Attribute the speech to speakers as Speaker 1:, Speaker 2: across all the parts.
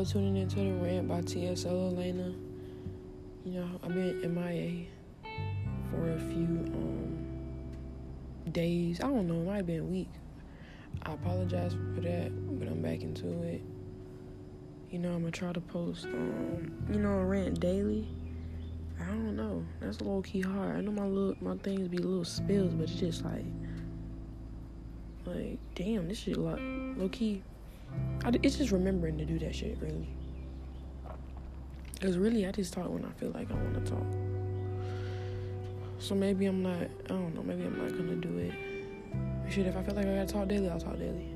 Speaker 1: y'all tuning into the rant by TSL Elena. You know, I've been MIA for a few um, days. I don't know, it might have been a week. I apologize for that, but I'm back into it. You know, I'm gonna try to post, um, you know, a rant daily. I don't know. That's low key hard. I know my little my things be little spills, but it's just like, like, damn, this shit like low key. It's just remembering to do that shit, really. Cause really, I just talk when I feel like I want to talk. So maybe I'm not. I don't know. Maybe I'm not gonna do it. Shit, if I feel like I gotta talk daily, I'll talk daily.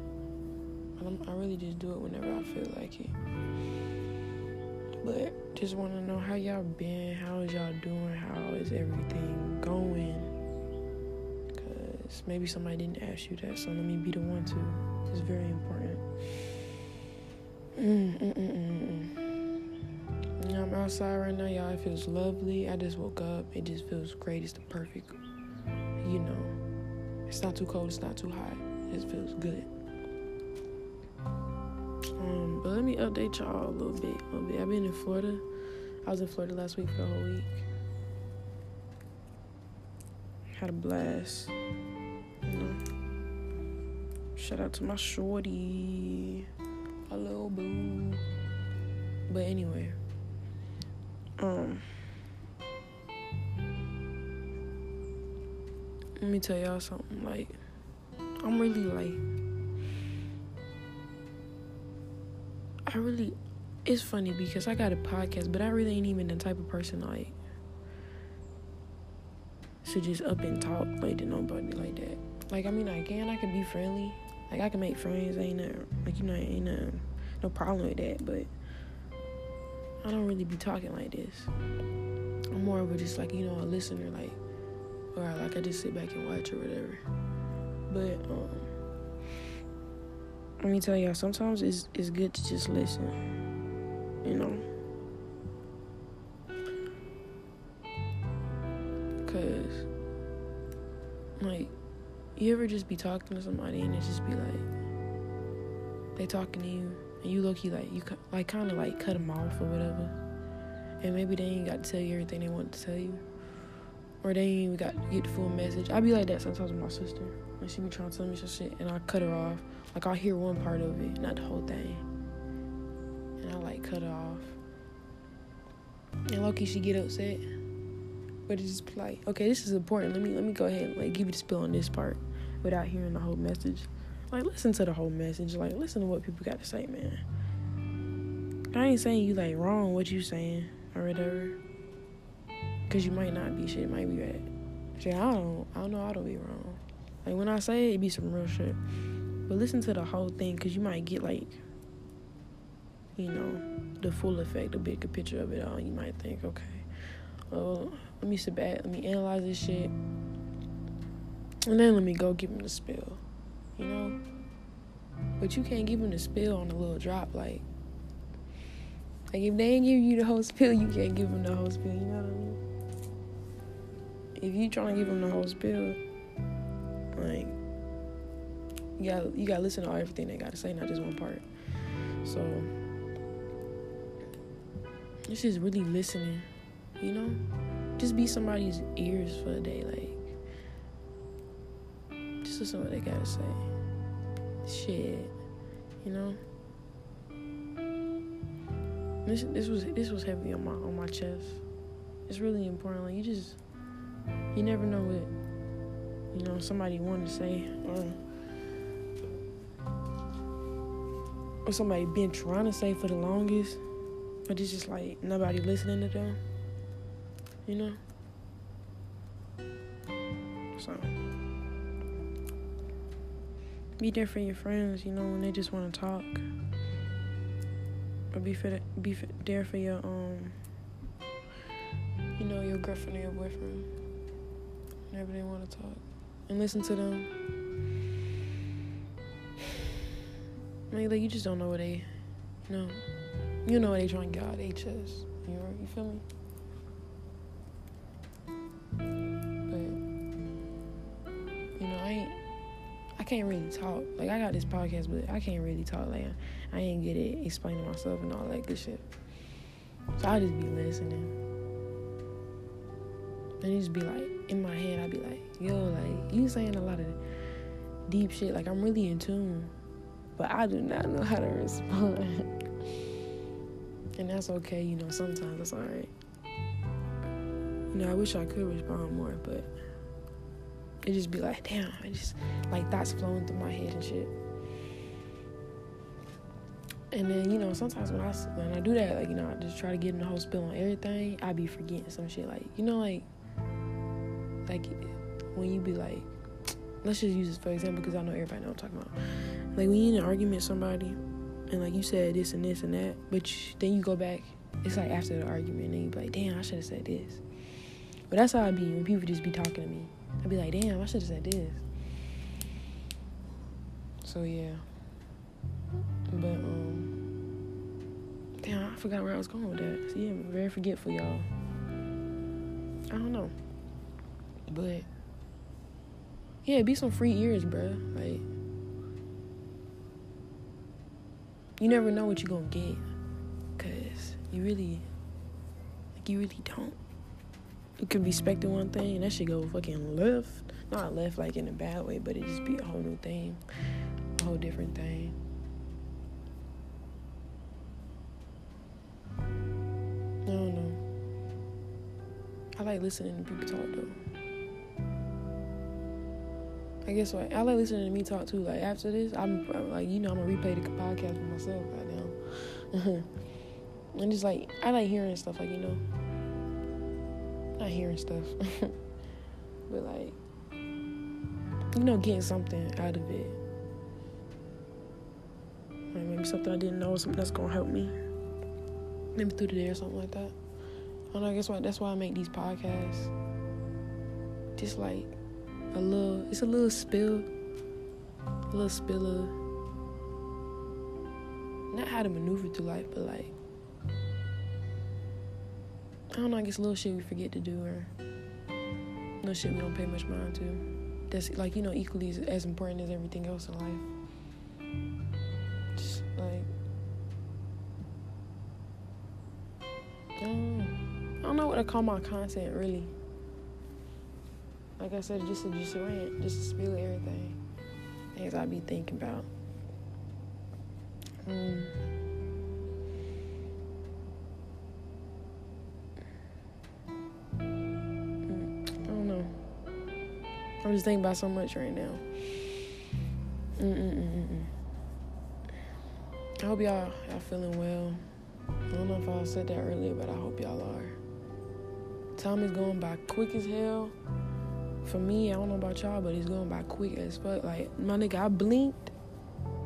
Speaker 1: I really just do it whenever I feel like it. But just want to know how y'all been. How is y'all doing? How is everything going? Cause maybe somebody didn't ask you that, so let me be the one to. It's very important. Mm, mm, mm, I'm outside right now, y'all. It feels lovely. I just woke up. It just feels great. It's the perfect, you know. It's not too cold. It's not too hot. It just feels good. Um, but let me update y'all a little bit, a little bit. I've been in Florida. I was in Florida last week for the whole week. Had a blast. Shout out to my shorty, little boo. But anyway, um, let me tell y'all something. Like, I'm really like I really, it's funny because I got a podcast, but I really ain't even the type of person like to just up and talk like to nobody like that. Like I mean, I can, I can be friendly, like I can make friends. Ain't no, like you know, ain't no, no problem with that. But I don't really be talking like this. I'm more of a just like you know a listener, like or like I just sit back and watch or whatever. But um let me tell y'all, sometimes it's it's good to just listen. You know? Cause like you ever just be talking to somebody and it just be like they talking to you and you look like you like kind of like cut them off or whatever and maybe they ain't got to tell you everything they want to tell you or they ain't even got to get the full message i be like that sometimes with my sister when she be trying to tell me some shit and i cut her off like I'll hear one part of it, not the whole thing. And I like cut it off. And low key she get upset. But it's just like, okay, this is important. Let me let me go ahead and like give you the spill on this part without hearing the whole message. Like listen to the whole message. Like listen to what people got to say, man. I ain't saying you like wrong what you saying or whatever. Cause you might not be shit, might be bad. Shit, I don't I don't know I don't be wrong. Like when I say it, it be some real shit. But listen to the whole thing because you might get like, you know, the full effect, the bigger picture of it all. You might think, okay, well, let me sit back, let me analyze this shit, and then let me go give him the spill, you know. But you can't give him the spill on a little drop, like. Like if they ain't give you the whole spill, you can't give them the whole spill. You know what I mean? If you trying to give them the whole spill, like you got you got to listen to everything they got to say, not just one part. So it's just really listening, you know. Just be somebody's ears for a day, like just listen what they gotta say. Shit, you know. This this was this was heavy on my on my chest. It's really important. Like you just you never know what you know somebody wanted to say or what somebody been trying to say for the longest, but it's just like nobody listening to them. You know? So be there for your friends, you know, when they just want to talk. Or be for the, be for, there for your um you know, your girlfriend or your boyfriend. Whenever they want to talk. And listen to them Like, like you just don't know what they, you know, you know what they trying to get out of their chest. You know, you feel me? I can't really talk. Like I got this podcast, but I can't really talk. Like I ain't get it explaining myself and all that good shit. So I just be listening. And just be like in my head, I'd be like, yo, like you saying a lot of deep shit. Like I'm really in tune, but I do not know how to respond. and that's okay, you know. Sometimes that's all right. You know, I wish I could respond more, but it just be like, damn, I just like thoughts flowing through my head and shit. And then you know, sometimes when I when I do that, like you know, I just try to get in the whole spill on everything. I be forgetting some shit, like you know, like like when you be like, let's just use this for example because I know everybody know what I'm talking about. Like when you in an argument with somebody, and like you said this and this and that, but you, then you go back. It's like after the argument, and you be like, damn, I should have said this. But that's how I be when people just be talking to me. I'd be like, damn, I should have said this. So yeah. But um damn, I forgot where I was going with that. So yeah, I'm very forgetful, y'all. I don't know. But yeah, be some free ears, bro. Like you never know what you're gonna get. Cause you really like you really don't you could be expecting one thing and that should go fucking left. Not left like in a bad way, but it just be a whole new thing. A whole different thing. I don't know. I like listening to people talk though. I guess what I like listening to me talk too. Like after this, I'm, I'm like you know I'm gonna replay the podcast for myself right now. and just like I like hearing stuff like you know not hearing stuff, but like, you know, getting something out of it. Like maybe something I didn't know, something that's gonna help me. Maybe through the day or something like that. I don't know. I guess why that's why I make these podcasts. Just like a little, it's a little spill, a little spill of not how to maneuver through life, but like I don't know, I guess little shit we forget to do or little shit we don't pay much mind to. That's like, you know, equally as, as important as everything else in life. Just like I don't, know. I don't know what to call my content really. Like I said, just a just a rant, just to spill everything. Things I be thinking about. Um, I'm just thinking about so much right now. Mm-mm-mm-mm. I hope y'all y'all feeling well. I don't know if I said that earlier, but I hope y'all are. Time is going by quick as hell. For me, I don't know about y'all, but it's going by quick as fuck. Like my nigga, I blinked,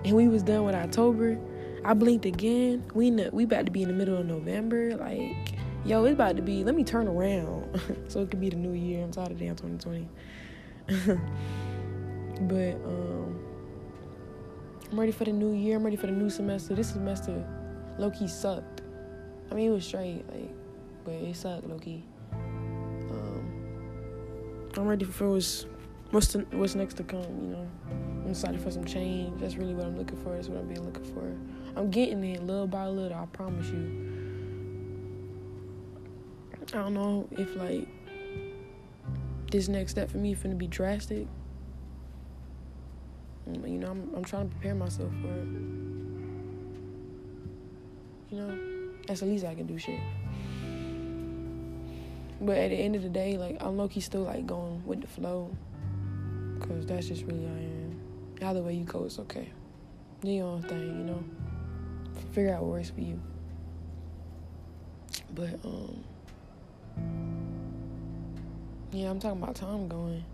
Speaker 1: and we was done with October. I blinked again. We in we about to be in the middle of November. Like, yo, it's about to be. Let me turn around so it could be the new year. I'm tired of damn 2020. but um, I'm ready for the new year. I'm ready for the new semester. This semester, low key sucked. I mean, it was straight, like, but it sucked, low key. Um, I'm ready for what's what's the, what's next to come. You know, I'm excited for some change. That's really what I'm looking for. That's what I've been looking for. I'm getting it little by little. I promise you. I don't know if like this next step for me is going to be drastic. Mm, you know, I'm, I'm trying to prepare myself for it. You know, that's the least I can do shit. But at the end of the day, like, I'm low key still like going with the flow. Cause that's just really I am. Either way you go, it's okay. Do your own thing, you know. Figure out what works for you. But um yeah, I'm talking about time going.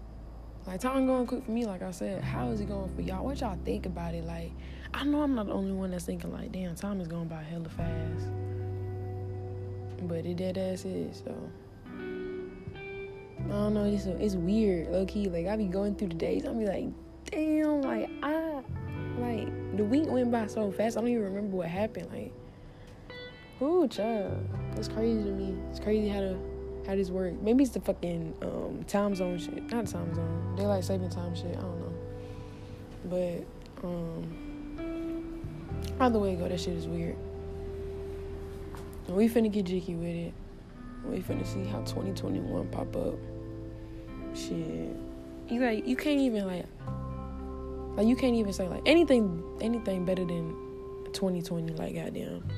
Speaker 1: Like time going quick for me, like I said. How is it going for y'all? What y'all think about it? Like, I know I'm not the only one that's thinking like, damn, time is going by hella fast. But it dead ass is, so I don't know, it's it's weird, low key. Like I be going through the days, I'll be like, damn, like I like the week went by so fast, I don't even remember what happened. Like, ooh, child. It's crazy to me. It's crazy how to how this work. Maybe it's the fucking um, time zone shit. Not time zone. They like saving time shit. I don't know. But um either way go, that shit is weird. We finna get jicky with it. We finna see how 2021 pop up. Shit. You like you can't even like like you can't even say like anything anything better than 2020 like goddamn.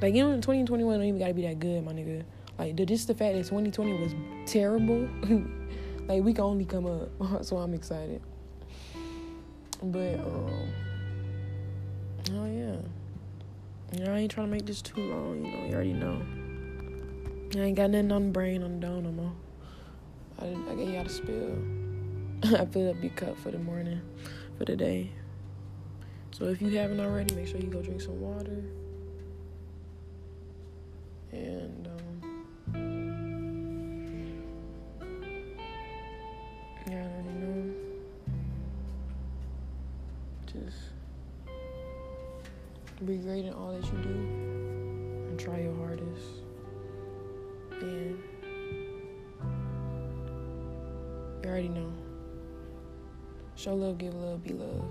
Speaker 1: Like you know 2021 don't even gotta be that good, my nigga. Like the, just the fact that 2020 was terrible. like we can only come up. so I'm excited. But um oh yeah. You know, I ain't trying to make this too long, you know, you already know. I ain't got nothing on the brain on the dome no more. I, I gave y'all a spill. I filled up your cup for the morning, for the day. So if you haven't already, make sure you go drink some water. And um, Just be great in all that you do and try your hardest. And you already know. Show love, give love, be love.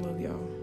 Speaker 1: Love y'all.